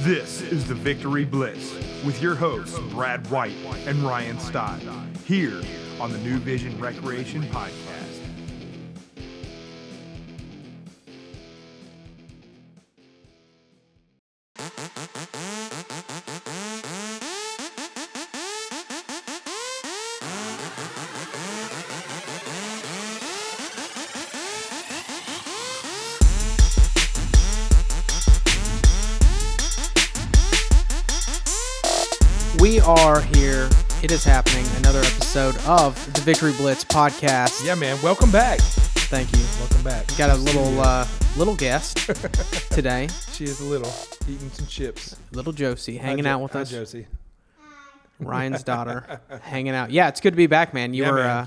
This is the Victory Blitz with your hosts, Brad White and Ryan Stott, here on the New Vision Recreation Podcast. Of the Victory Blitz podcast. Yeah, man, welcome back. Thank you. Welcome back. Got a little uh, little guest today, She is a little eating some chips. little Josie, hanging Hi, out with hi, us. Josie. Ryan's daughter, hanging out. Yeah, it's good to be back, man. You Yeah, were. man. Uh,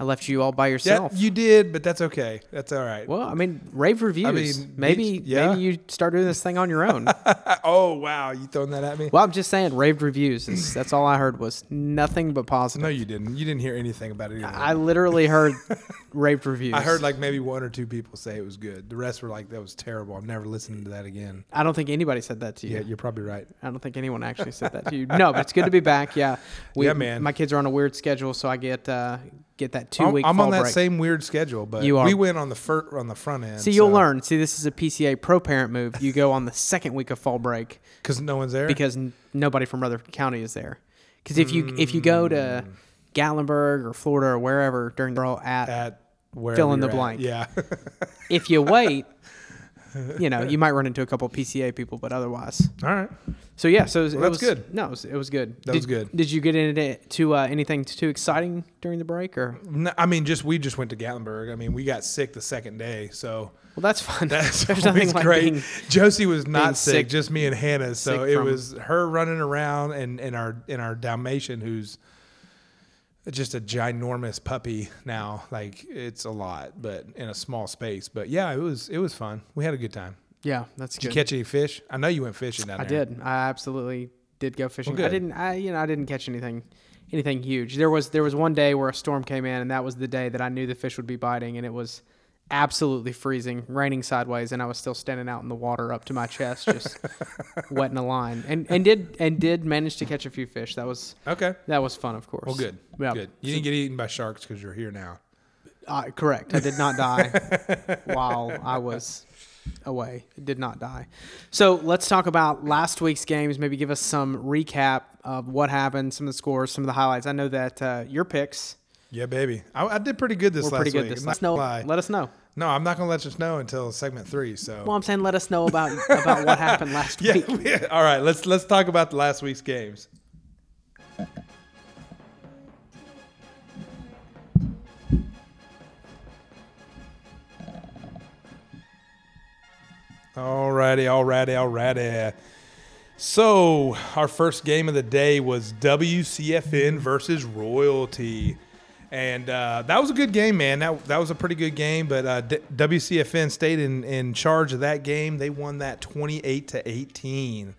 I left you all by yourself. you did, but that's okay. That's all right. well, I mean, rave reviews. mean, maybe yeah. maybe you start doing this thing on your own. oh wow, you throwing that at me? well, I'm just saying, rave reviews. Is, that's all I heard was nothing but positive. No, you didn't. You didn't hear anything about it. Either. I literally heard rave reviews. I heard like maybe one or two people say it was good. The rest were like, "That was terrible. I'm never listening to that again." I don't think anybody said that to you. Yeah, you're probably right. I don't think anyone actually said that to you. No, but it's good to be back. Yeah, we, Yeah, man. My kids are on a weird schedule, so I get uh, get that 2 I'm, week. I'm on that break. same weird schedule, but You are. we went on the fir- on the front end. See, you'll learn. See, this is a PCA pro parent move. You go on the second week of fall break because no one's there. because n- nobody from Rutherford County is there. Because if you if you go to Mm. Gatlinburg or Florida or wherever during the all at, at where Fill in the blank. Yeah, if you wait, you know you might run into a couple PCA people, but otherwise. all right. So yeah, so it was, Well, it was good. No, it was, it was good. That did, was good. Did you get into to uh, anything too exciting during the break, or No, I mean, just we just went to Gatlinburg. I mean, we got sick the second day, so well, that's fun. that's There's nothing like great. being Josie was not sick, sick- just me and Hannah. So it was her running around and and our and our Dalmatian, who's just a ginormous puppy now. Like it's a lot, but in a small space. But yeah, it was it was fun. We had a good time. yeah, that's Did good. you catch any fish? I know you went fishing down I there. did. I absolutely did go fishing. Well, I didn't. I you know I didn't catch anything anything huge. There was there was one day where a storm came in, and that was the day that I knew the fish would be biting, and it was absolutely freezing, raining sideways, and I was still standing out in the water up to my chest, just wetting a line, and and did and did manage to catch a few fish. That was Okay. that was fun, of course. Well, good. Yeah. Good. You didn't get eaten by sharks because you're here now. Uh, correct. I did not die while I was away. I did not die. So let's talk about last week's games. Maybe give us some recap of what happened, some of the scores, some of the highlights. I know that uh, your picks Yeah, baby. I, I did pretty good this were last pretty good. week. This let us know. lie. Let us know. No, I'm not gonna let you know until segment three. So Well, I'm saying let us know about about what happened last yeah, week. all right. Let's let's talk about the last week's games. Alrighty, alrighty, alrighty. So our first game of the day was WCFN versus Royalty, and uh, that was a good game, man. That that was a pretty good game. But uh, D- WCFN stayed in in charge of that game. They won that twenty eight to eighteen.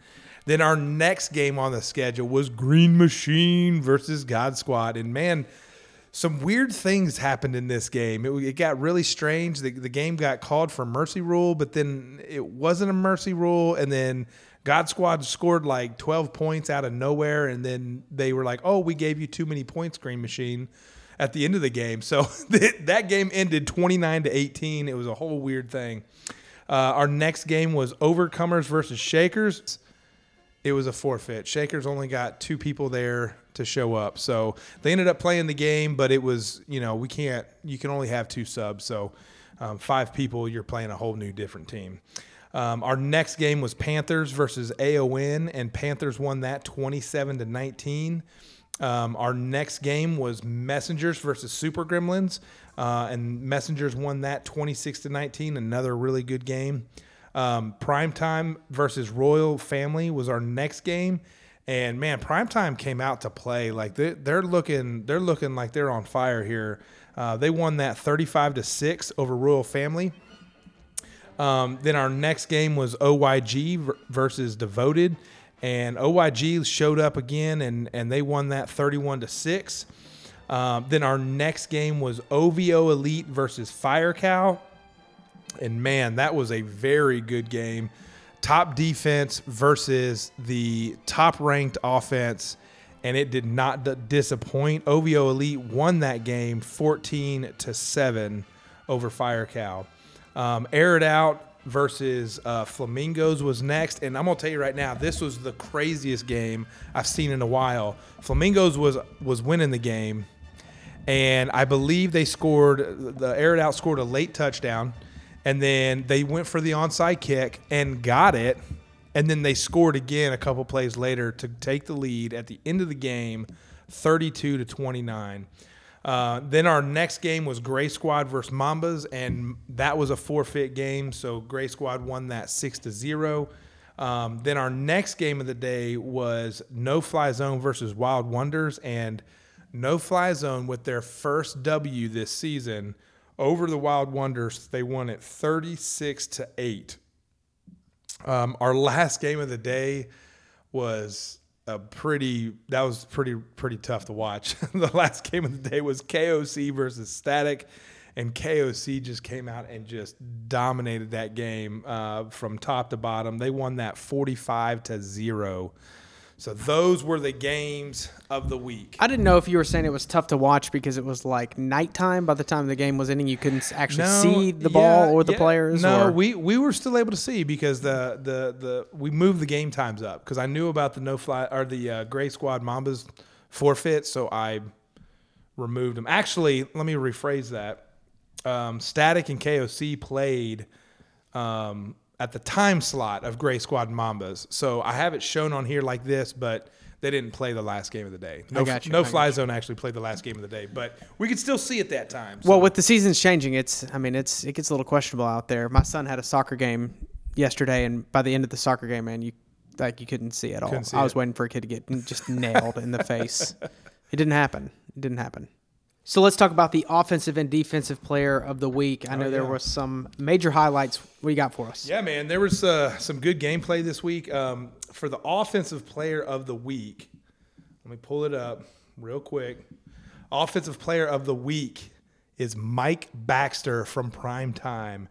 Then our next game on the schedule was Green Machine versus God Squad, and man, some weird things happened in this game. It, it got really strange. The, the game got called for mercy rule, but then it wasn't a mercy rule. And then God Squad scored like 12 points out of nowhere. And then they were like, oh, we gave you too many points, Green Machine, at the end of the game. So that game ended 29 to 18. It was a whole weird thing. Uh, our next game was Overcomers versus Shakers it was a forfeit. Shakers only got two people there to show up. So they ended up playing the game, but it was, you know, we can't, you can only have two subs. So um, five people, you're playing a whole new different team. Um, our next game was Panthers versus AON, and Panthers won that 27 to 19. Um, our next game was Messengers versus Super Gremlins, uh, and Messengers won that 26 to 19. Another really good game. Um, Primetime versus Royal Family was our next game, and man, Primetime came out to play. Like they're, they're looking, they're looking like they're on fire here. Uh, they won that 35 to six over Royal Family. Um, then our next game was OYG versus Devoted, and OYG showed up again, and and they won that 31 to six. Um, then our next game was OVO Elite versus Fire Cow, and man, that was a very good game. top defense versus the top ranked offense, and it did not d- disappoint. OVO Elite won that game 14 to 7 over Fire Cow. Um, Air It Out versus uh, Flamingos was next, and I'm gonna tell you right now, this was the craziest game I've seen in a while. Flamingos was was winning the game, and I believe they scored the Air Out scored a late touchdown, and then they went for the onside kick and got it, and then they scored again a couple plays later to take the lead at the end of the game, 32 to 29. Uh, then our next game was Gray Squad versus Mambas, and that was a forfeit game. So Gray Squad won that six to zero. Um, then our next game of the day was No Fly Zone versus Wild Wonders, and No Fly Zone with their first W this season over the Wild Wonders. They won it thirty six to eight. Um, our last game of the day was a pretty that was pretty pretty tough to watch. the last game of the day was KOC versus Static, and KOC just came out and just dominated that game uh, from top to bottom. They won that forty five to zero. So those were the games of the week. I didn't know if you were saying it was tough to watch because it was like nighttime. By the time the game was ending, you couldn't actually see the ball yeah, or the yeah. players. No, or, we we were still able to see because the the the we moved the game times up because I knew about the no fly or the uh, Gray Squad Mambas forfeit, so I removed them. Actually, let me rephrase that. Um, Static and KOC played um, at the time slot of Gray Squad Mambas, so I have it shown on here like this, but. They didn't play the last game of the day. No, got you, no I fly zone actually played the last game of the day, but we could still see it that time. so- well, with the seasons changing, it's I mean it's it gets a little questionable out there. My son had a soccer game yesterday, and by the end of the soccer game, man, you like you couldn't see at all. See I was it. waiting for a kid to get just nailed in the face. It didn't happen. It didn't happen. So let's talk about the offensive and defensive player of the week. I know there Oh, yeah. was some major highlights. What you got for us? Yeah, man, there was uh, some good gameplay this week. Um, for the offensive player of the week, let me pull it up real quick. Offensive player of the week is Mike Baxter from Prime Time.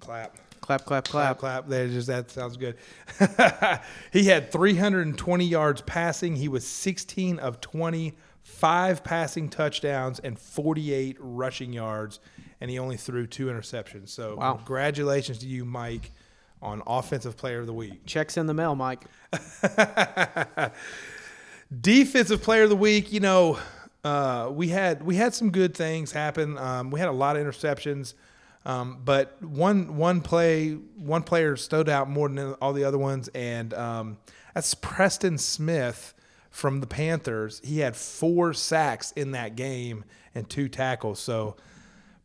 Clap. Clap, clap, Clap, clap. clap. There, just that sounds good. he had 320 yards passing. He was 16 of 20, five passing touchdowns, and 48 rushing yards. And he only threw two interceptions. So, Wow. congratulations to you, Mike, on Offensive Player of the Week. Checks in the mail, Mike. Defensive Player of the Week. You know, uh, we had we had some good things happen. Um, we had a lot of interceptions, um, but one one play one player stood out more than all the other ones, and um, that's Preston Smith from the Panthers. He had four sacks in that game and two tackles. So.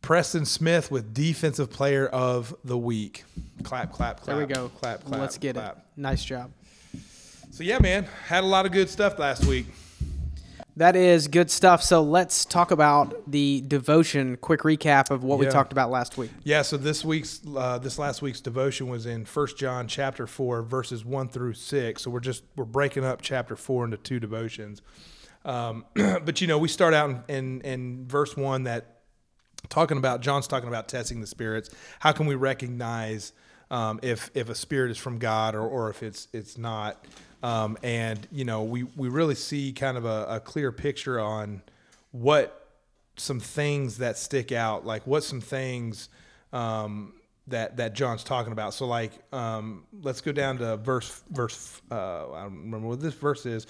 Preston Smith with Defensive Player of the Week. Clap, clap, clap. There we go. Clap, clap. Let's get clap. it. Nice job. So yeah, man, had a lot of good stuff last week. That is good stuff. So let's talk about the devotion. Quick recap of what we talked about last week. Yeah, so this week's uh, this last week's devotion was in First John chapter four, verses one through six. So we're just we're breaking up chapter four into two devotions. Um, but you know, we start out in, in in verse one that talking about John's talking about testing the spirits. How can we recognize um, if if a spirit is from God or, or if it's it's not? Um, and you know, we we really see kind of a, a clear picture on what some things that stick out, like what some things um, that that John's talking about. So, like, um, let's go down to verse verse. Uh, I don't remember what this verse is.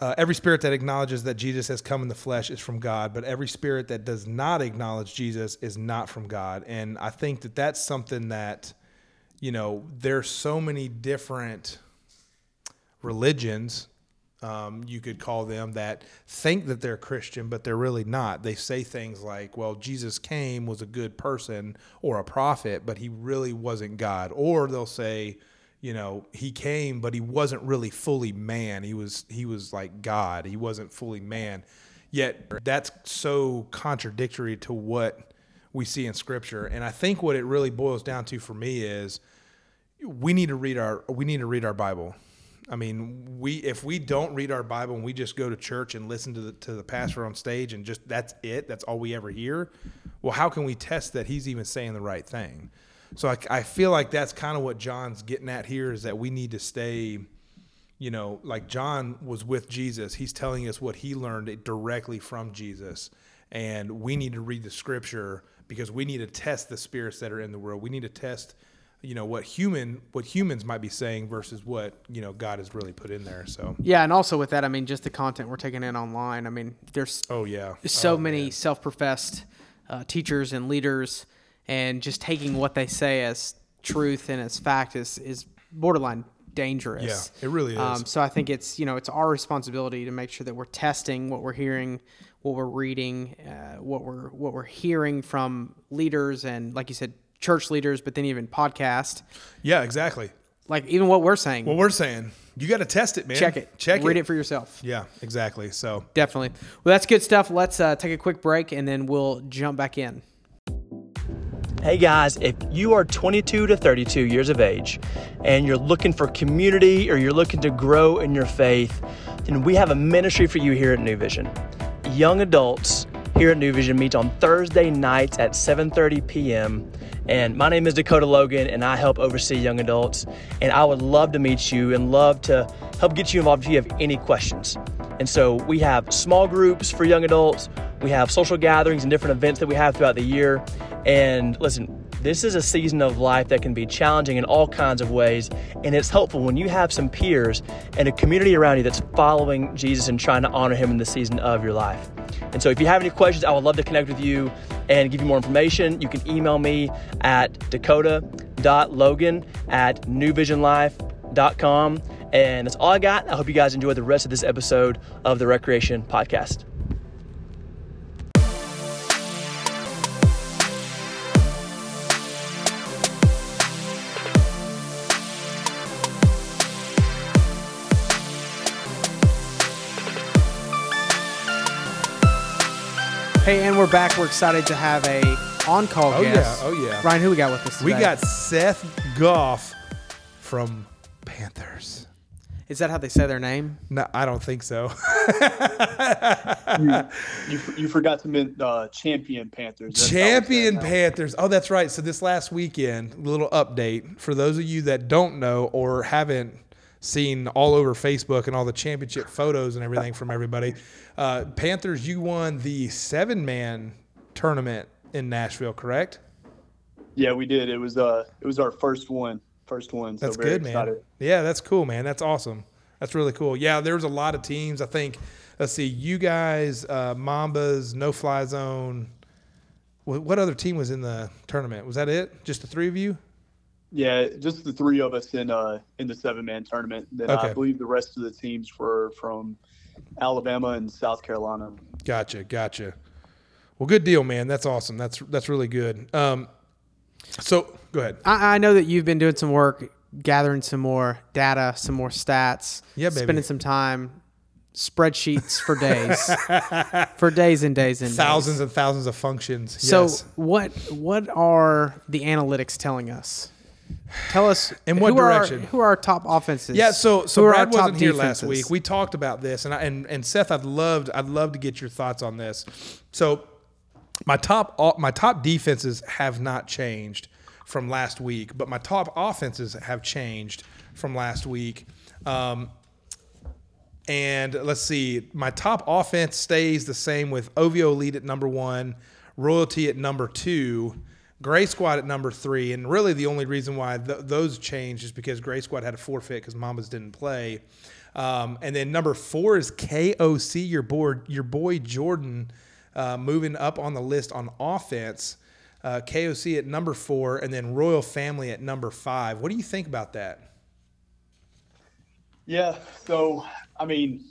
Uh, every spirit that acknowledges that Jesus has come in the flesh is from God, but every spirit that does not acknowledge Jesus is not from God. And I think that that's something that, you know, there's so many different religions um, you could call them that think that they're Christian, but they're really not. They say things like, well, Jesus came, was a good person or a prophet, but he really wasn't God. Or they'll say, you know, he came, but he wasn't really fully man. He was he was like God. He wasn't fully man. Yet that's so contradictory to what we see in scripture. And I think what it really boils down to for me is we need to read our we need to read our Bible. I mean, we if we don't read our Bible and we just go to church and listen to the to the pastor on stage and just that's it, that's all we ever hear. Well, how can we test that he's even saying the right thing? So I, I feel like that's kind of what John's getting at here is that we need to stay, you know, like John was with Jesus. He's telling us what he learned directly from Jesus. And we need to read the scripture because we need to test the spirits that are in the world. We need to test, you know, what human what humans might be saying versus what, you know, God has really put in there. So Yeah, and also with that, I mean, just the content we're taking in online. I mean, there's Oh yeah. so Oh, many man. self-professed uh, teachers and leaders, and just taking what they say as truth and as fact is is borderline dangerous. Yeah, it really is. Um, so I think it's you know it's our responsibility to make sure that we're testing what we're hearing, what we're reading, uh, what we're what we're hearing from leaders and like you said, church leaders, but then even podcast, Yeah, exactly. like even what we're saying. What we're saying. You got to test it, man. check it, Check it. read it. it for yourself. Yeah, exactly. So Definitely. Well, that's good stuff. Let's uh, take a quick break and then we'll jump back in. Hey guys, if you are 22 to 32 years of age and you're looking for community or you're looking to grow in your faith, then we have a ministry for you here at New Vision. Young adults here at New Vision meets on Thursday nights at 7:30 p.m. And my name is Dakota Logan and I help oversee young adults and I would love to meet you and love to help get you involved if you have any questions. And so we have small groups for young adults, we have social gatherings and different events that we have throughout the year. And listen, this is a season of life that can be challenging in all kinds of ways. And it's helpful when you have some peers and a community around you that's following Jesus and trying to honor him in the season of your life. And so if you have any questions, I would love to connect with you and give you more information. You can email me at dakota.logan at newvisionlife.com. And that's all I got. I hope you guys enjoy the rest of this episode of the Recreation Podcast. Hey, and we're back. We're excited to have a on-call Oh, yeah. guest. Oh, yeah. Ryan, who we got with us? we got Seth Goff from Panthers. Is that how they say their name? No, I don't think so. you, you, you forgot to mention uh, champion Panthers. That's Champion. Panthers. Oh, that's right. So this last weekend, a little update for those of you that don't know or haven't seen all over Facebook and all the championship photos and everything from everybody. Uh, Panthers, you won the seven-man tournament in Nashville, correct? Yeah, we did. It was uh, it was our first one, first one. So That's very good, excited. man. Yeah, that's cool, man. That's awesome. That's really cool. Yeah, there was a lot of teams. I think. Let's see, you guys, uh, Mambas, No Fly Zone. What, what other team was in the tournament? Was that it? Just the three of you? Yeah, just the three of us in uh in the seven man tournament. Then Okay. I believe the rest of the teams were from Alabama and South Carolina. Gotcha, gotcha. Well, good deal, man. That's awesome. That's that's really good. Um, so go ahead. I, I know that you've been doing some work, gathering some more data, some more stats. Yeah, baby. Spending some time, spreadsheets for days, for days and days and days. Thousands and thousands of functions. So yes. what what are the analytics telling us? Tell us In what who are our- direction? who are our top offenses? Yeah, so so are Brad wasn't here last week. We talked about this, and I, and and Seth, I'd loved I'd love to get your thoughts on this. So my top my top defenses have not changed from last week, but my top offenses have changed from last week. Um, and let's see, my top offense stays the same with OVO Elite at number one, Royalty at number two, Gray Squad at number three. And really, the only reason why th- those changed is because Gray Squad had a forfeit because Mambas didn't play. Um, and then number four is KOC, your board, your boy Jordan, uh, moving up on the list on offense. Uh, KOC at number four, and then Royal Family at number five. What do you think about that? Yeah, so I mean,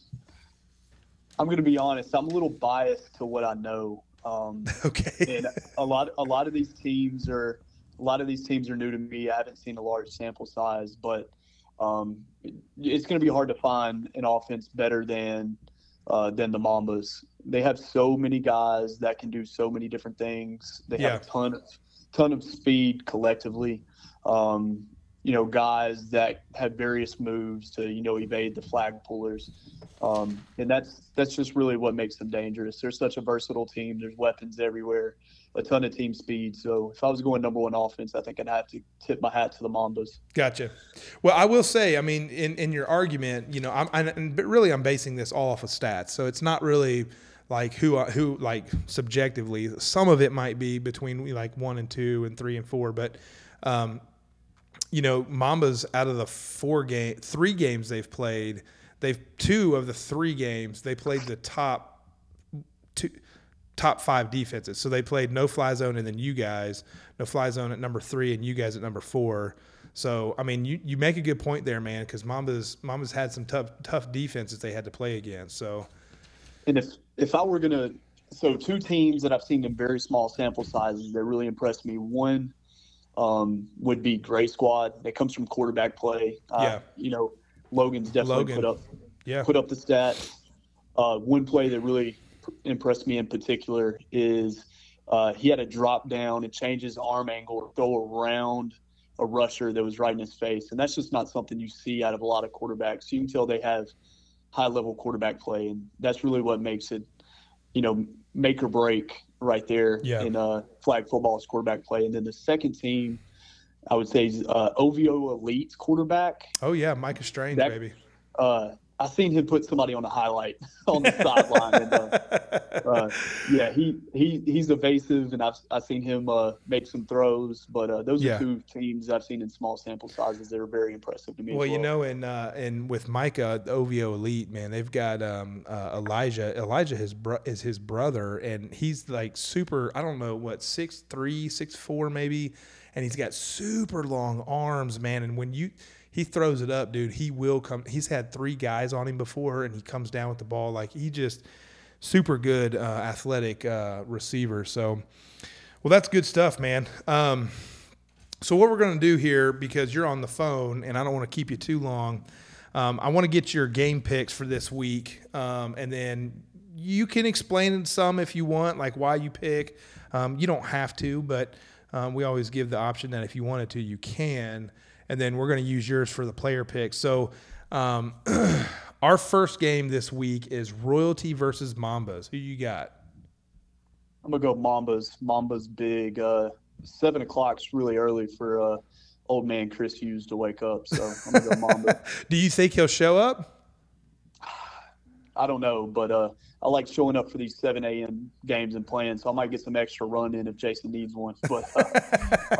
I'm gonna be honest. I'm a little biased to what I know. Um, Okay. and a lot a lot of these teams are a lot of these teams are new to me. I haven't seen a large sample size, but um, it- it's going to be hard to find an offense better than uh, than the Mambas. They have so many guys that can do so many different things. They Yeah. have a ton of ton of speed collectively. Um, you know, guys that have various moves to, you know, evade the flag pullers. Um, and that's that's just really what makes them dangerous. They're such a versatile team. There's weapons everywhere, a ton of team speed. So if I was going number one offense, I think I'd have to tip my hat to the Mambas. Gotcha. Well, I will say, I mean, in, in your argument, you know, I'm, I'm but really I'm basing this all off of stats, so it's not really like who who like subjectively. Some of it might be between like one and two and three and four, but um, you know, Mambas out of the four game, three games they've played, they've two of the three games they played the top two, top five defenses. So they played no fly zone and then you guys, no fly zone at number three and you guys at number four. So I mean, you, you make a good point there, man, because Mambas Mambas had some tough tough defenses they had to play against. So, and if if I were gonna, so two teams that I've seen in very small sample sizes that really impressed me. One um, would be Gray Squad. That comes from quarterback play. Uh, yeah. You know, Logan's definitely Logan. put up yeah, put up the stats. Uh, one play that really impressed me in particular is uh, he had a drop down and change his arm angle to go around a rusher that was right in his face, and that's just not something you see out of a lot of quarterbacks. You can tell they have high level quarterback play, and that's really what makes it, you know, make or break right there Yeah. in uh, flag football's quarterback play. And then the second team, I would say, is uh, OVO Elite's quarterback. oh yeah, Micah Strange, That- baby. Uh, I seen him put somebody on a highlight on the sideline. And, uh, uh, yeah, he, he he's evasive, and I've I've seen him uh, make some throws. But uh, those Yeah. are two teams I've seen in small sample sizes that are very impressive to me. as Well, you know, and uh, and with Micah, the OVO Elite, man, they've got um, uh, Elijah. Elijah his bro- is his brother, and he's like super. I don't know what six three, six four, maybe, and he's got super long arms, man. And when you he throws it up, dude, he will come. He's had three guys on him before, and he comes down with the ball like he just super good uh, athletic uh, receiver. So, well, that's good stuff, man. Um, so what we're going to do here, because you're on the phone and I don't want to keep you too long, um, I want to get your game picks for this week, um, and then you can explain some if you want, like why you pick. Um, you don't have to, but um, we always give the option that if you wanted to, you can. And then we're going to use yours for the player picks. So um, our first game this week is Royalty versus Mambas. Who you got? I'm gonna go Mambas. Mambas big. Uh, Seven o'clock's really early for uh, old man Chris Hughes to wake up, so I'm gonna go Mamba. Do you think he'll show up? I don't know, but uh, I like showing up for these 7 a.m. games and playing, so I might get some extra run in if Jason needs one. But uh,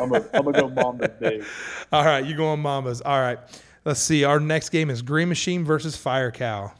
I'm gonna I'm gonna go Mambas big. All right, you going Mambas. All right. Let's see. Our next game is Green Machine versus Fire Cow.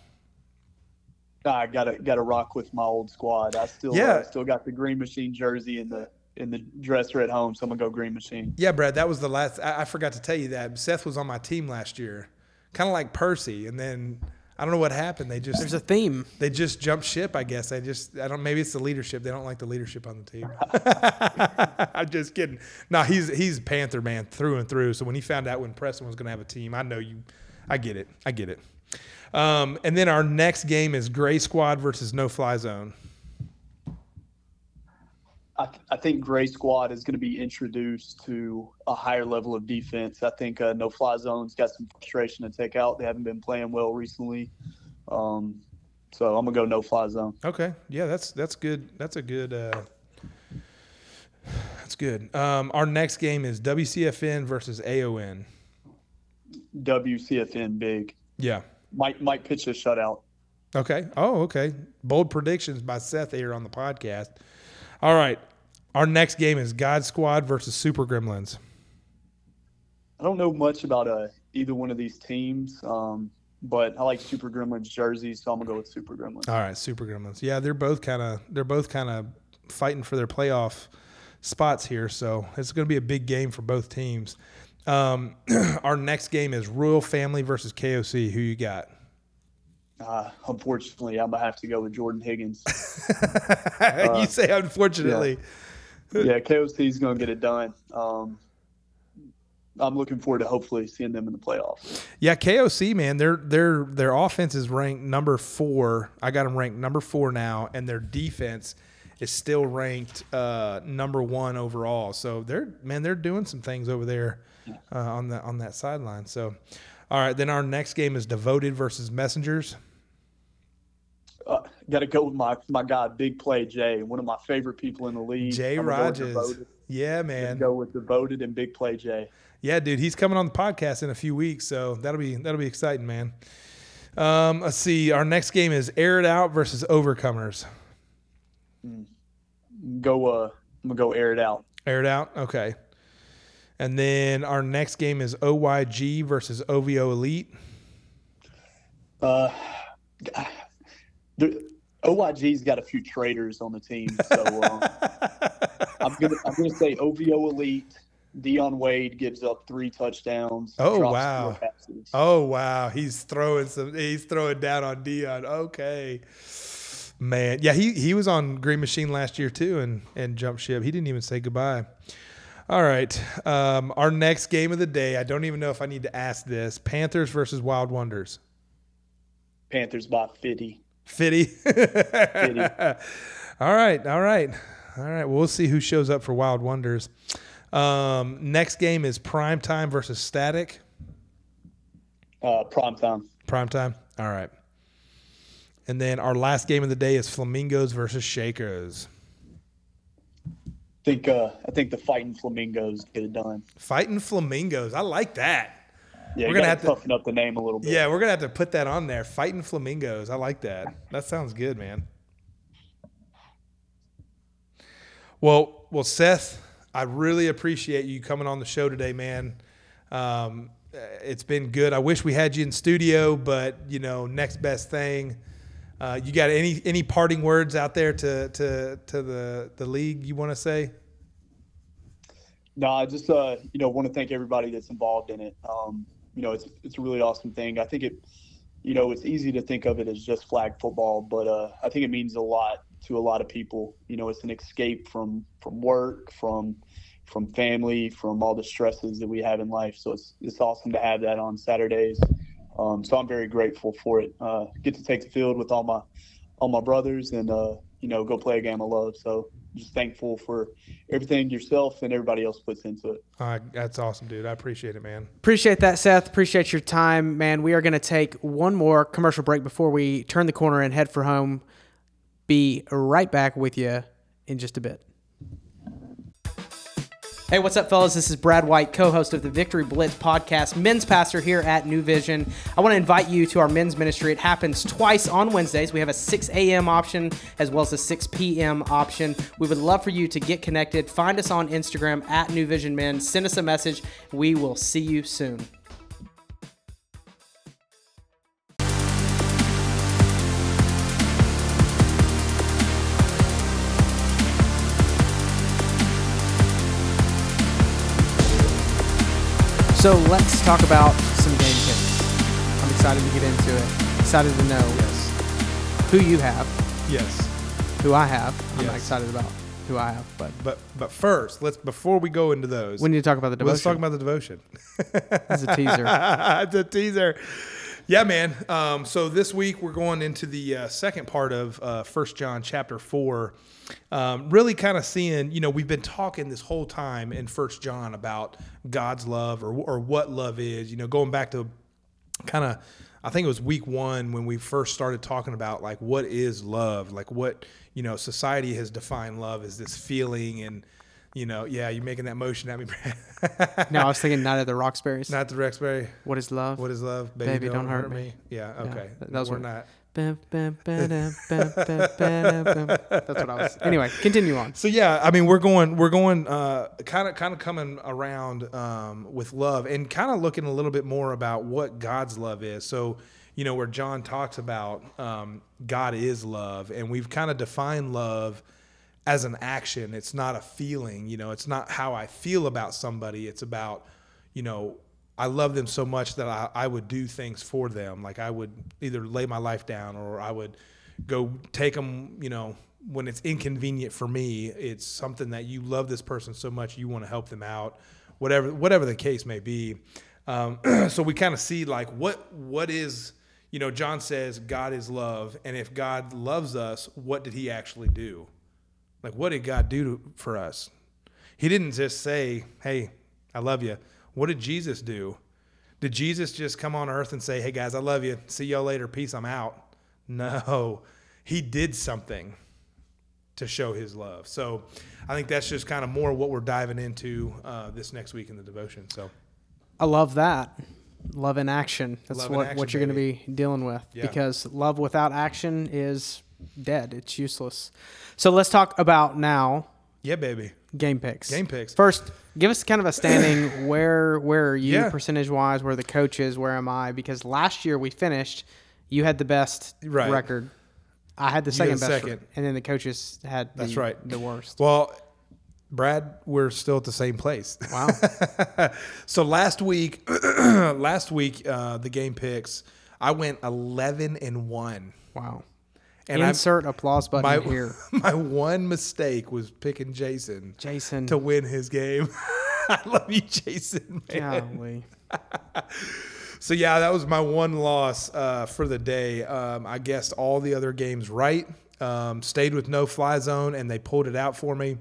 I gotta gotta rock with my old squad. I still Yeah. uh, still got the Green Machine jersey in the in the dresser at home, so I'm gonna go Green Machine. Yeah, Brad, that was the last. I, I forgot to tell you that Seth was on my team last year, kind of like Percy, and then I don't know what happened. They just There's a theme. they just jumped ship. I guess they just I don't. Maybe it's the leadership. They don't like the leadership on the team. I'm just kidding. No, he's he's Panther man through and through. So when he found out when Preston was going to have a team, I know you. I get it. I get it. Um, and then our next game is Gray Squad versus No Fly Zone. I, I think Gray Squad is going to be introduced to a higher level of defense. I think uh, No Fly Zone's got some frustration to take out. They haven't been playing well recently, um, so I'm gonna go No Fly Zone. Okay. Yeah, that's that's good. That's a good. Uh, that's good. Um, our next game is WCFN versus AON. WCFN big Yeah. might might pitch a shutout. Okay. Oh, okay. Bold predictions by Seth here on the podcast. All right. Our next game is God Squad versus Super Gremlins. I don't know much about uh, either one of these teams, um, but I like Super Gremlins jerseys, so I'm gonna go with Super Gremlins. All right, Super Gremlins. Yeah, they're both kind of they're both kind of fighting for their playoff spots here, so it's going to be a big game for both teams. Um, our next game is Royal Family versus KOC. Who you got? Uh, unfortunately, I'm gonna have to go with Jordan Higgins. you say unfortunately. yeah, KOC is gonna get it done. Um, I'm looking forward to hopefully seeing them in the playoffs. Yeah, KOC man, their their their offense is ranked number four. I got them ranked number four now, and their defense is still ranked uh, number one overall. So they're man, they're doing some things over there uh, on the on that sideline. So, all right, then our next game is devoted versus messengers. Uh, Got to go with my my guy, Big Play Jay, one of my favorite people in the league. Jay I'm Rogers. Yeah, man. Go with devoted and Big Play Jay. Yeah, dude, he's coming on the podcast in a few weeks, so that'll be that'll be exciting, man. Um, let's see. Our next game is Air It Out versus Overcomers. Go. Uh, I'm gonna go air it out. Air It Out, okay. And then our next game is OYG versus OVO Elite. Uh, the, OYG's got a few traitors on the team, so um, I'm gonna I'm gonna say OVO Elite. Dion Wade gives up three touchdowns. Oh, drops wow. Oh wow, he's throwing some. He's throwing down on Dion. Okay, man. Yeah, he he was on Green Machine last year too, and and jump ship. He didn't even say goodbye. All right, um, our next game of the day. I don't even know if I need to ask this: Panthers versus Wild Wonders. Panthers by 50. Fitty. Fitty. all right, all right, all right. Well, we'll see who shows up for Wild Wonders. Um, next game is Prime Time versus Static. Uh, prime time. Prime time. All right. And then our last game of the day is Flamingos versus Shakers. I think uh, I think the fighting flamingos get it done. Fighting Flamingos. I like that. Yeah, We're gonna have to- toughen up the name a little bit. Yeah, we're gonna have to put that on there. Fighting Flamingos. I like that. That sounds good, man. Well, well, Seth, I really appreciate you coming on the show today, man. Um, it's been good. I wish we had you in studio, but you know, next best thing. Uh, you got any any parting words out there to to to the the league you want to say? No, I just uh, you know want to thank everybody that's involved in it. Um, you know, it's it's a really awesome thing. I think it, you know, it's easy to think of it as just flag football, but uh, I think it means a lot to a lot of people. You know, it's an escape from from work, from from family, from all the stresses that we have in life. So it's it's awesome to have that on Saturdays. Um, so I'm very grateful for it. Uh, get to take the field with all my all my brothers and uh, you know go play a game I love. So just thankful for everything yourself and everybody else puts into it. Uh, that's awesome, dude. I appreciate it, man. Appreciate that, Seth. Appreciate your time, man. We are going to take one more commercial break before we turn the corner and head for home. Be right back with you in just a bit. Hey, what's up, fellas? This is Brad White, co host of the Victory Blitz podcast, men's pastor here at New Vision. I want to invite you to our men's ministry. It happens twice on Wednesdays. We have a 6 a.m. option as well as a 6 p.m. option. We would love for you to get connected. Find us on Instagram at New Vision Men. Send us a message. We will see you soon. So let's talk about some game tips. I'm excited to get into it. Excited to know Yes. who you have, Yes. who I have. I'm Yes. excited about who I have, but But but first, let's before we go into those, we need to talk about the devotion. let's talk about the devotion. Is a teaser. it's a teaser. Yeah, man. Um, so this week we're going into the uh, second part of uh, First John chapter four. Um, really, kind of seeing, you know, we've been talking this whole time in First John about God's love or or what love is. You know, going back to kind of I think it was week one when we first started talking about like what is love, like what you know society has defined love as this feeling and you know yeah you're making that motion at me, Brad. no, I was thinking Night of the Roxburies. not the Rexberry. what is love? What is love? Baby, Baby, don't, don't hurt, hurt me. me. Yeah, okay. that- that was We're what- not. That's what I was. Anyway, continue on. So yeah, I mean, we're going, we're going, kind of, kind of coming around um, with love, and kind of looking a little bit more about what God's love is. So, you know, where John talks about um, God is love, and we've kind of defined love as an action. It's not a feeling. You know, it's not how I feel about somebody. It's about, you know, I love them so much that I, I would do things for them. Like I would either lay my life down or I would go take them, you know, when it's inconvenient for me. It's something that you love this person so much you want to help them out, whatever whatever the case may be. Um, so we kind of see like what what is you know John says God is love, and if God loves us, what did He actually do? Like, what did God do to, for us? He didn't just say, Hey, I love you. What did Jesus do? Did Jesus just come on earth and say, Hey, guys, I love you. See y'all later. Peace. I'm out? No, he did something to show his love. So I think that's just kind of more what we're diving into uh, this next week in the devotion. So, I love that. Love in action. That's Love what, action, what you're going to be dealing with Yeah. because love without action is dead. It's useless. So let's talk about now yeah, baby. game picks. Game picks. First, give us kind of a standing. where where are you Yeah. percentage wise? Where are the coaches? Where am I? Because last year we finished. You had the best Right. record. I had the second the best, second. and then the coaches had the, That's right. the worst. Well, Brad, we're still at the same place. Wow. so last week, last week, uh, the game picks, I went 11 and 1. Wow. And I'm- Insert applause button My, here. my one mistake was picking Jason Jason. to win his game. I love you, Jason. Man. So yeah, that was my one loss uh, for the day. Um, I guessed all the other games right. Um, stayed with no fly zone, and they pulled it out for me.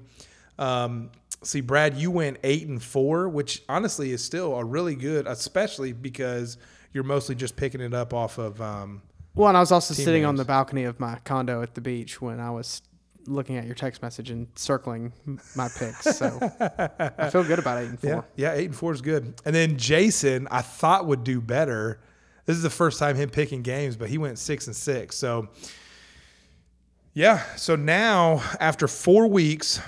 Um, see, Brad, you went eight and four, which honestly is still a really good, especially because you're mostly just picking it up off of. Um, Well, and I was also sitting on the balcony of my condo at the beach when I was looking at your text message and circling my picks. So I feel good about eight and four. yeah, yeah, eight and four is good. And then Jason, I thought would do better. This is the first time him picking games, but he went six and six. So yeah, so now after four weeks,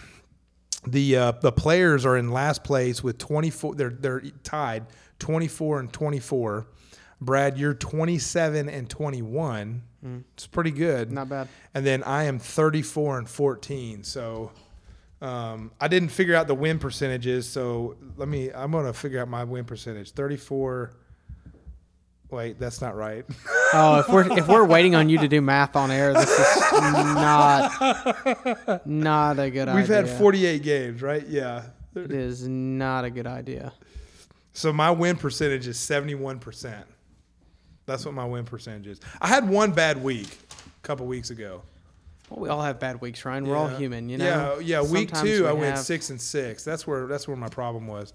the uh, the players are in last place with 24 they're they're tied 24 and 24 brad you're 27 and 21 it's pretty good Not bad. and then i am 34 and 14 so um, i didn't figure out the win percentages so let me i'm going to figure out my win percentage 34 wait that's not right Oh, if we're if we're waiting on you to do math on air, this is not not a good idea. we've had 48 games right yeah It is not a good idea. So my win percentage is seventy one percent. That's what my win percentage is. I had one bad week a couple weeks ago. Well, we all have bad weeks, Ryan. We're all human, you know. Yeah, yeah. Week Sometimes two, we I went six and six. That's where that's where my problem was.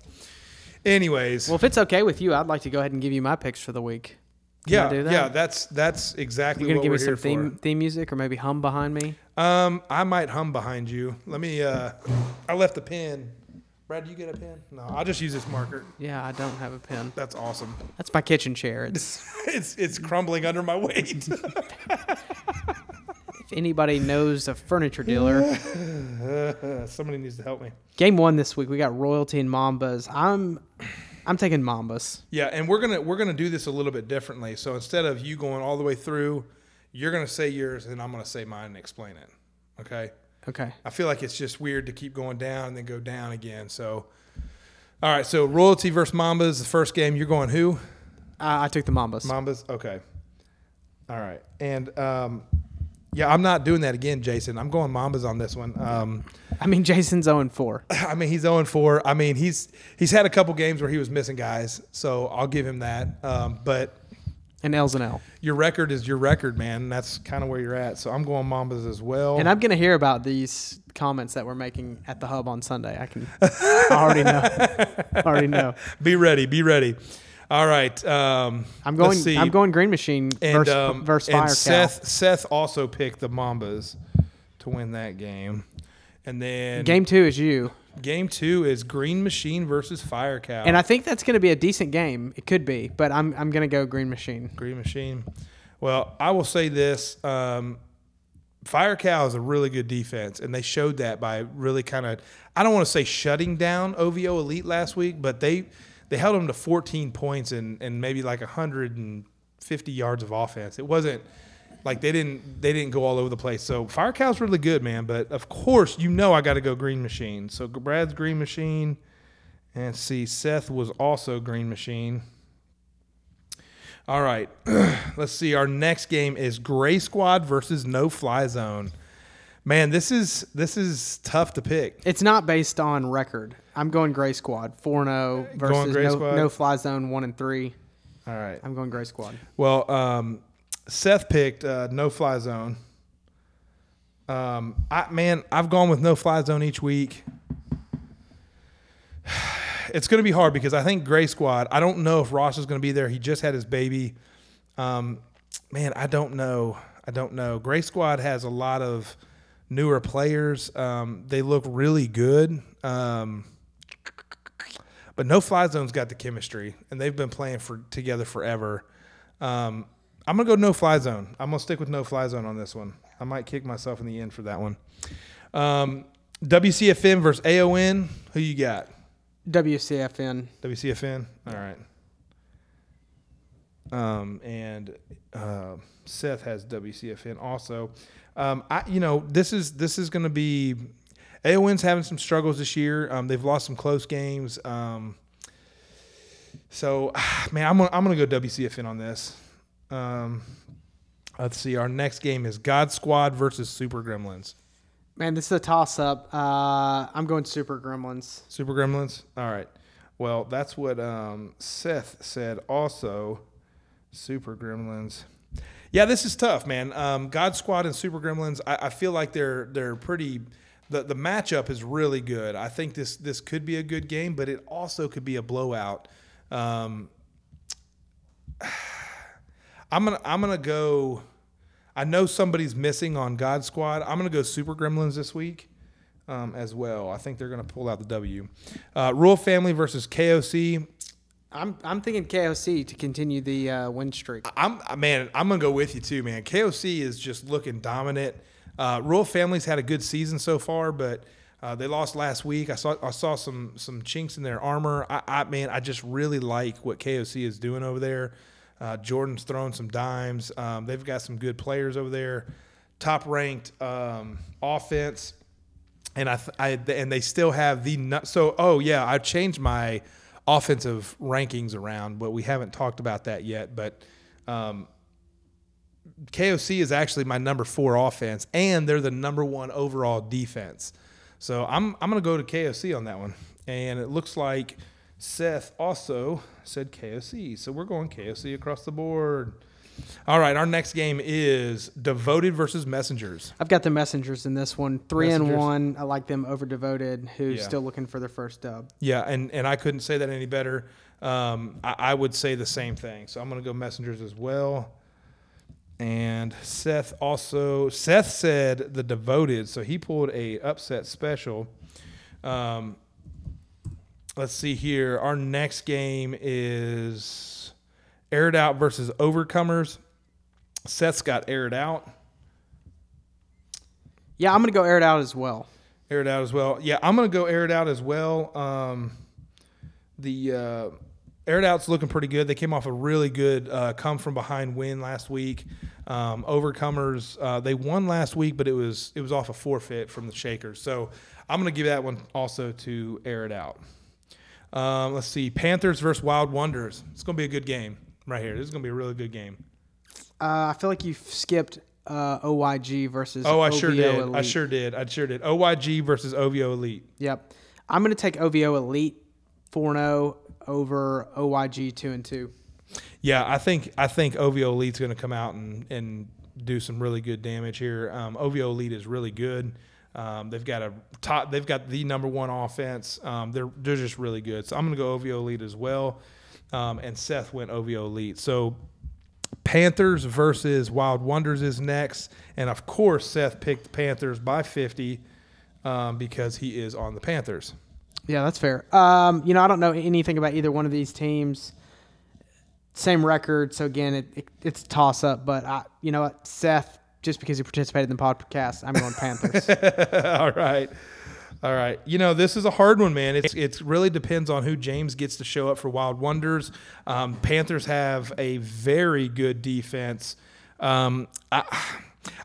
Anyways, Well, if it's okay with you, I'd like to go ahead and give you my picks for the week. Can yeah, do that? yeah. That's that's exactly You're gonna what give we're me some theme for. theme music or maybe hum behind me. Um, I might hum behind you. Let me. Uh, I left the pen. Brad, do you get a pen? No, I'll just use this marker. Yeah, I don't have a pen. That's awesome. That's my kitchen chair. It's it's it's crumbling under my weight. if anybody knows a furniture dealer. Somebody needs to help me. Game one this week, we got Royalty and Mambas. I'm I'm taking Mambas. Yeah, and we're gonna we're gonna do this a little bit differently. So instead of you going all the way through, you're gonna say yours, and I'm gonna say mine and explain it. Okay. Okay. I feel like it's just weird to keep going down and then go down again. So, all right. So royalty versus Mambas, the first game. You're going who? I, I took the Mambas. Mambas. Okay. All right. And um, yeah, I'm not doing that again, Jason. I'm going Mambas on this one. Um, I mean, Jason's 0 4. I mean, he's 0 4. I mean, he's he's had a couple games where he was missing guys, so I'll give him that. Um, but And L's and L. your record is your record, man. That's kind of where you're at. So I'm going Mambas as well. And I'm going to hear about these comments that we're making at the hub on Sunday. I can I already know. I already know. be ready. Be ready. All right. Um, I'm going. I'm going Green Machine and, versus, um, versus and Fire Cow. Seth Seth also picked the Mambas to win that game. And then Game 2 is you. Game two is Green Machine versus Fire Cow. And I think that's going to be a decent game. It could be, but I'm I'm going to go Green Machine. Green Machine. Well, I will say this: um, Fire Cow is a really good defense, and they showed that by really kind of I don't want to say shutting down OVO Elite last week, but they they held them to 14 points and and maybe like 150 yards of offense. It wasn't like they didn't they didn't go all over the place. So Fire Cow's really good, man. But of course, you know I got to go Green Machine. So Brad's Green Machine, and see Seth was also Green Machine. All right. Let's see. Our next game is Gray Squad versus No Fly Zone. Man, this is this is tough to pick. It's not based on record. I'm going Gray Squad 4 0 versus no, no Fly Zone 1 and 3. All right. I'm going Gray Squad. Well, um, Seth picked uh, No Fly Zone. Um, I man, I've gone with no fly zone each week. It's going to be hard because I think Gray Squad. I don't know if Ross is going to be there. He just had his baby. Um, man, I don't know. I don't know. Gray Squad has a lot of newer players. Um, they look really good. Um, but No Fly Zone's got the chemistry, and they've been playing for together forever. Um, I'm gonna go No Fly Zone. I'm gonna stick with No Fly Zone on this one. I might kick myself in the end for that one. Um, WCFN versus AON. Who you got? WCFN. WCFN. All right. Um, and uh, Seth has WCFN also. Um, I, you know, this is this is going to be AON's having some struggles this year. Um, they've lost some close games. Um, so, man, I'm gonna, I'm gonna go WCFN on this. Um, let's see. Our next game is God Squad versus Super Gremlins. Man, this is a toss up. Uh, I'm going Super Gremlins. Super Gremlins. All right. Well, that's what um, Seth said. Also, Super Gremlins. Yeah, this is tough, man. Um, God Squad and Super Gremlins. I, I feel like they're they're pretty. The the matchup is really good. I think this this could be a good game, but it also could be a blowout. Um, I'm gonna I'm gonna go. I know somebody's missing on God Squad. I'm gonna go Super Gremlins this week um, as well. I think they're gonna pull out the W. Uh, Royal Family versus KOC. I'm I'm thinking KOC to continue the uh, win streak. I'm man. I'm gonna go with you too, man. KOC is just looking dominant. Uh, Royal Family's had a good season so far, but uh, they lost last week. I saw I saw some some chinks in their armor. I, I man, I just really like what KOC is doing over there. Uh, Jordan's throwing some dimes. Um, they've got some good players over there. Top ranked um, offense, and I, I and they still have the. So oh yeah, I changed my offensive rankings around, but we haven't talked about that yet. But um, KOC is actually my number four offense, and they're the number one overall defense. So I'm I'm gonna go to KOC on that one, and it looks like Seth also said KOC, so we're going KOC across the board. All right, our next game is Devoted versus Messengers. I've got the messengers in this one. Three Messengers. and one. I like them over devoted, who's Yeah. still looking for their first dub. Yeah, and and I couldn't say that any better. Um, I, I would say the same thing. So I'm gonna go Messengers as well. And Seth also Seth said the devoted, so he pulled a upset special. Um, let's see here. Our next game is aired out versus overcomers. Seth's got aired out. Yeah, I'm gonna go air it out as well. air it out as well. Yeah, I'm gonna go air it out as well. Um, the uh, air it out's looking pretty good. They came off a really good uh, come from behind win last week. Um, overcomers uh, they won last week, but it was it was off a forfeit from the Shakers. So I'm gonna give that one also to air it out. Um, let's see, Panthers versus Wild Wonders. It's gonna be a good game right here. This is gonna be a really good game. Uh, I feel like you skipped uh, OYG versus. Oh, I sure OVO did. I sure did. I sure did. OYG versus OVO Elite. Yep. I'm gonna take OVO Elite 4 0 over OYG 2 and 2. Yeah, I think I think OVO Elite's going to come out and, and do some really good damage here. Um, OVO Elite is really good. Um, they've got a top. They've got the number one offense. Um, they're they're just really good. So I'm going to go OVO Elite as well. Um, and Seth went OVO Elite. So Panthers versus Wild Wonders is next, and of course Seth picked Panthers by 50 um, because he is on the Panthers. Yeah, that's fair. Um, you know, I don't know anything about either one of these teams. Same record, so again, it, it, it's toss up. But I, you know what, Seth, just because he participated in the podcast, I'm going Panthers. All right. All right. You know, this is a hard one, man. It's it really depends on who James gets to show up for Wild Wonders. Um, Panthers have a very good defense. Um, I,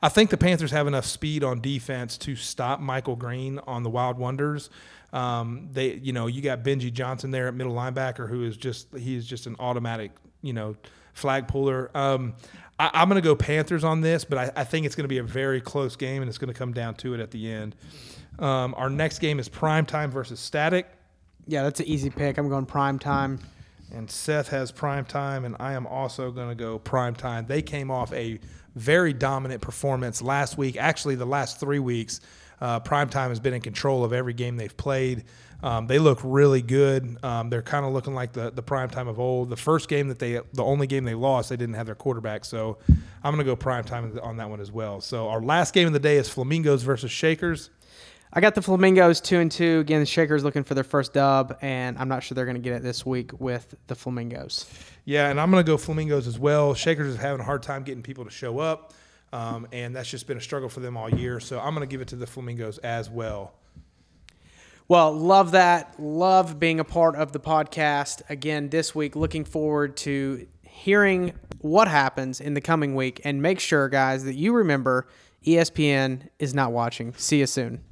I think the Panthers have enough speed on defense to stop Michael Green on the Wild Wonders. Um, they, you know, you got Benji Johnson there at middle linebacker, who is just he is just an automatic, you know, flag puller. Um, I, I'm going to go Panthers on this, but I, I think it's going to be a very close game, and it's going to come down to it at the end. Um, our next game is Prime Time versus Static. yeah, that's an easy pick. I'm going prime time. And Seth has prime time, and I am also going to go prime time. They came off a very dominant performance last week. Actually, the last three weeks, uh, prime time has been in control of every game they've played. Um, they look really good. Um, they're kind of looking like the the prime time of old. The first game that they, the only game they lost, they didn't have their quarterback. So I'm going to go prime time on that one as well. So our last game of the day is Flamingos versus Shakers. I got the Flamingos two and two. Again, the Shakers looking for their first dub, and I'm not sure they're going to get it this week with the Flamingos. Yeah, and I'm going to go Flamingos as well. Shakers is having a hard time getting people to show up, um, and that's just been a struggle for them all year. So I'm going to give it to the Flamingos as well. Well, love that. Love being a part of the podcast. Again, this week, looking forward to hearing what happens in the coming week. And make sure, guys, that you remember ESPN is not watching. See you soon.